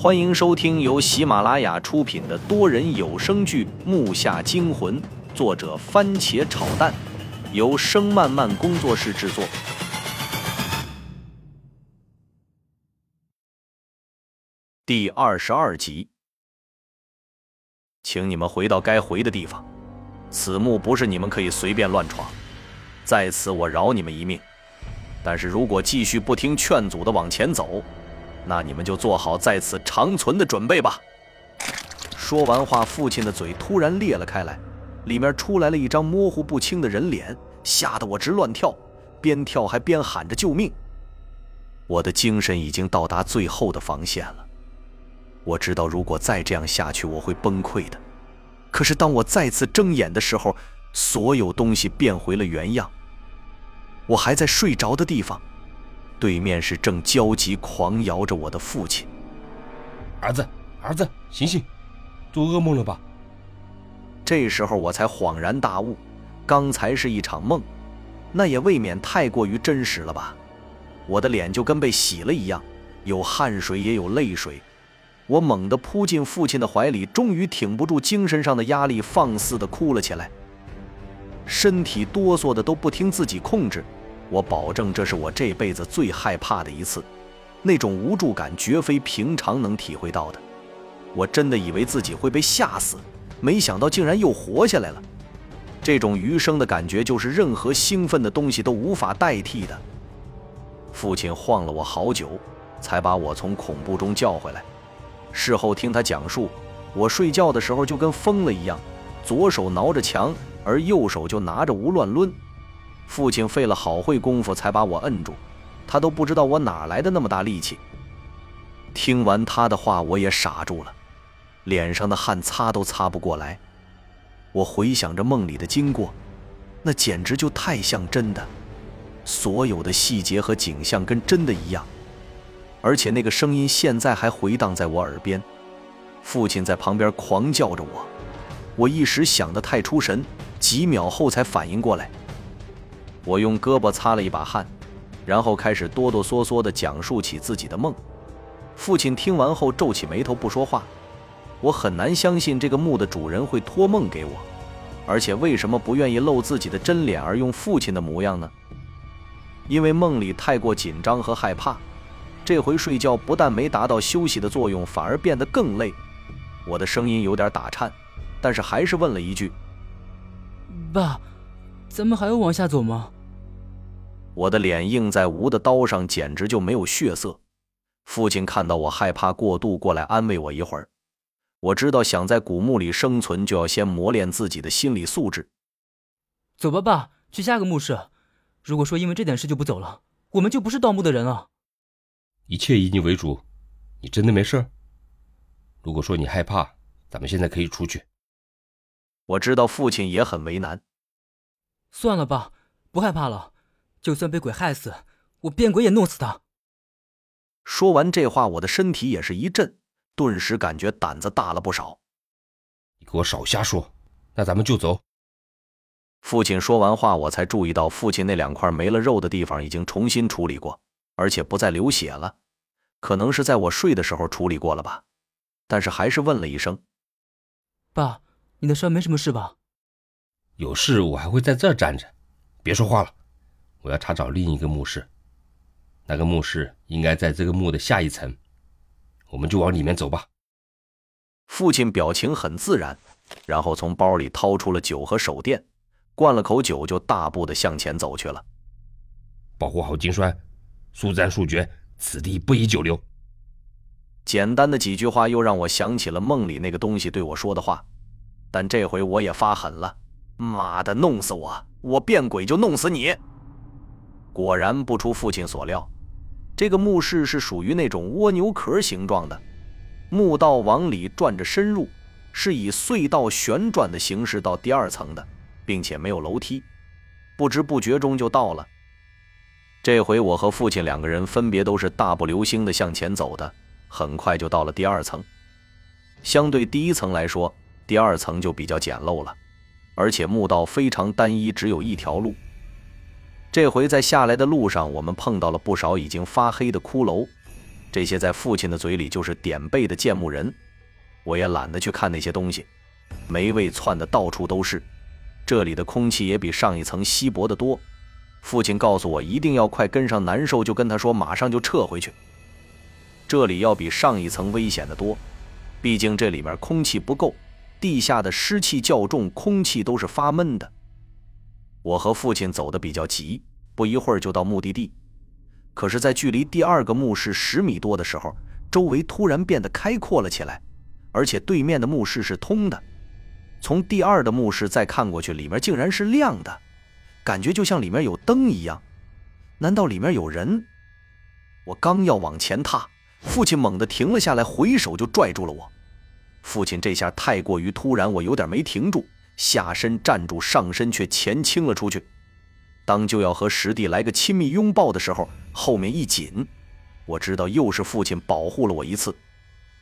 欢迎收听由喜马拉雅出品的多人有声剧《木下惊魂》，作者番茄炒蛋，由声漫漫工作室制作。第二十二集，请你们回到该回的地方，此墓不是你们可以随便乱闯。在此，我饶你们一命。但是如果继续不听劝阻的往前走，那你们就做好在此长存的准备吧。说完话，父亲的嘴突然裂了开来，里面出来了一张模糊不清的人脸，吓得我直乱跳，边跳还边喊着救命。我的精神已经到达最后的防线了，我知道如果再这样下去，我会崩溃的。可是当我再次睁眼的时候，所有东西变回了原样。我还在睡着的地方。对面是正焦急狂摇着我的父亲。儿子，儿子，醒醒，做噩梦了吧？这时候我才恍然大悟，刚才是一场梦，那也未免太过于真实了吧？我的脸就跟被洗了一样，有汗水也有泪水。我猛地扑进父亲的怀里，终于挺不住精神上的压力，放肆地哭了起来，身体哆嗦的都不听自己控制。我保证，这是我这辈子最害怕的一次，那种无助感绝非平常能体会到的。我真的以为自己会被吓死，没想到竟然又活下来了。这种余生的感觉，就是任何兴奋的东西都无法代替的。父亲晃了我好久，才把我从恐怖中叫回来。事后听他讲述，我睡觉的时候就跟疯了一样，左手挠着墙，而右手就拿着无乱抡。父亲费了好会功夫才把我摁住，他都不知道我哪来的那么大力气。听完他的话，我也傻住了，脸上的汗擦都擦不过来。我回想着梦里的经过，那简直就太像真的，所有的细节和景象跟真的一样，而且那个声音现在还回荡在我耳边。父亲在旁边狂叫着我，我一时想得太出神，几秒后才反应过来。我用胳膊擦了一把汗，然后开始哆哆嗦嗦地讲述起自己的梦。父亲听完后皱起眉头不说话。我很难相信这个墓的主人会托梦给我，而且为什么不愿意露自己的真脸而用父亲的模样呢？因为梦里太过紧张和害怕，这回睡觉不但没达到休息的作用，反而变得更累。我的声音有点打颤，但是还是问了一句：“爸，咱们还要往下走吗？”我的脸映在吴的刀上，简直就没有血色。父亲看到我害怕过度，过来安慰我一会儿。我知道，想在古墓里生存，就要先磨练自己的心理素质。走吧，爸，去下个墓室。如果说因为这点事就不走了，我们就不是盗墓的人了。一切以你为主，你真的没事？如果说你害怕，咱们现在可以出去。我知道父亲也很为难。算了，吧，不害怕了。就算被鬼害死，我变鬼也弄死他。说完这话，我的身体也是一震，顿时感觉胆子大了不少。你给我少瞎说，那咱们就走。父亲说完话，我才注意到父亲那两块没了肉的地方已经重新处理过，而且不再流血了，可能是在我睡的时候处理过了吧。但是还是问了一声：“爸，你的伤没什么事吧？”有事我还会在这儿站着，别说话了。我要查找另一个墓室，那个墓室应该在这个墓的下一层，我们就往里面走吧。父亲表情很自然，然后从包里掏出了酒和手电，灌了口酒，就大步的向前走去了。保护好金栓，速战速决，此地不宜久留。简单的几句话又让我想起了梦里那个东西对我说的话，但这回我也发狠了，妈的，弄死我，我变鬼就弄死你！果然不出父亲所料，这个墓室是属于那种蜗牛壳形状的，墓道往里转着深入，是以隧道旋转的形式到第二层的，并且没有楼梯，不知不觉中就到了。这回我和父亲两个人分别都是大步流星的向前走的，很快就到了第二层。相对第一层来说，第二层就比较简陋了，而且墓道非常单一，只有一条路。这回在下来的路上，我们碰到了不少已经发黑的骷髅。这些在父亲的嘴里就是点背的建木人，我也懒得去看那些东西，霉味窜的到处都是。这里的空气也比上一层稀薄得多。父亲告诉我一定要快跟上难受，就跟他说马上就撤回去。这里要比上一层危险得多，毕竟这里面空气不够，地下的湿气较重，空气都是发闷的。我和父亲走得比较急，不一会儿就到目的地。可是，在距离第二个墓室十米多的时候，周围突然变得开阔了起来，而且对面的墓室是通的。从第二的墓室再看过去，里面竟然是亮的，感觉就像里面有灯一样。难道里面有人？我刚要往前踏，父亲猛地停了下来，回手就拽住了我。父亲这下太过于突然，我有点没停住，下身站住，上身却前倾了出去。当就要和石弟来个亲密拥抱的时候，后面一紧，我知道又是父亲保护了我一次。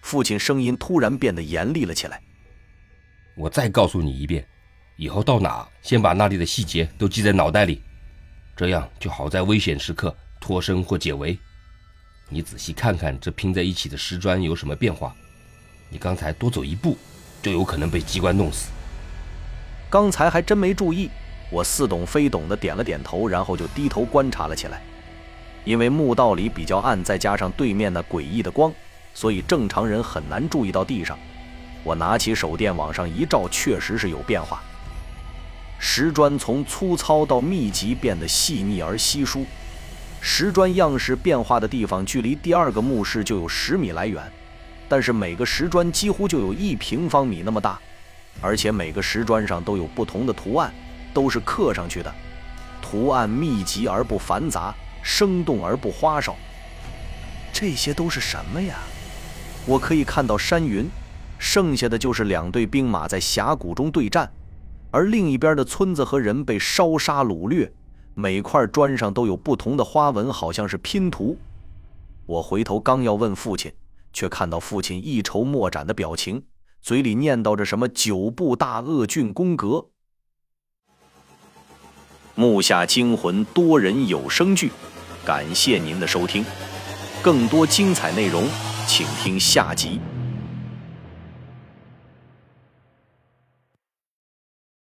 父亲声音突然变得严厉了起来。我再告诉你一遍，以后到哪先把那里的细节都记在脑袋里，这样就好在危险时刻脱身或解围。你仔细看看这拼在一起的石砖有什么变化？你刚才多走一步，就有可能被机关弄死。刚才还真没注意，我似懂非懂的点了点头，然后就低头观察了起来。因为墓道里比较暗，再加上对面那诡异的光，所以正常人很难注意到地上。我拿起手电往上一照，确实是有变化。石砖从粗糙到密集变得细腻而稀疏，石砖样式变化的地方距离第二个墓室就有十米来远，但是每个石砖几乎就有一平方米那么大，而且每个石砖上都有不同的图案，都是刻上去的，图案密集而不繁杂，生动而不花哨。这些都是什么呀？我可以看到山云。剩下的就是两队兵马在峡谷中对战，而另一边的村子和人被烧杀掳掠，每块砖上都有不同的花纹，好像是拼图。我回头刚要问父亲，却看到父亲一筹莫展的表情，嘴里念叨着什么“九部大恶郡宫格”。木下惊魂多人有声剧，感谢您的收听，更多精彩内容，请听下集。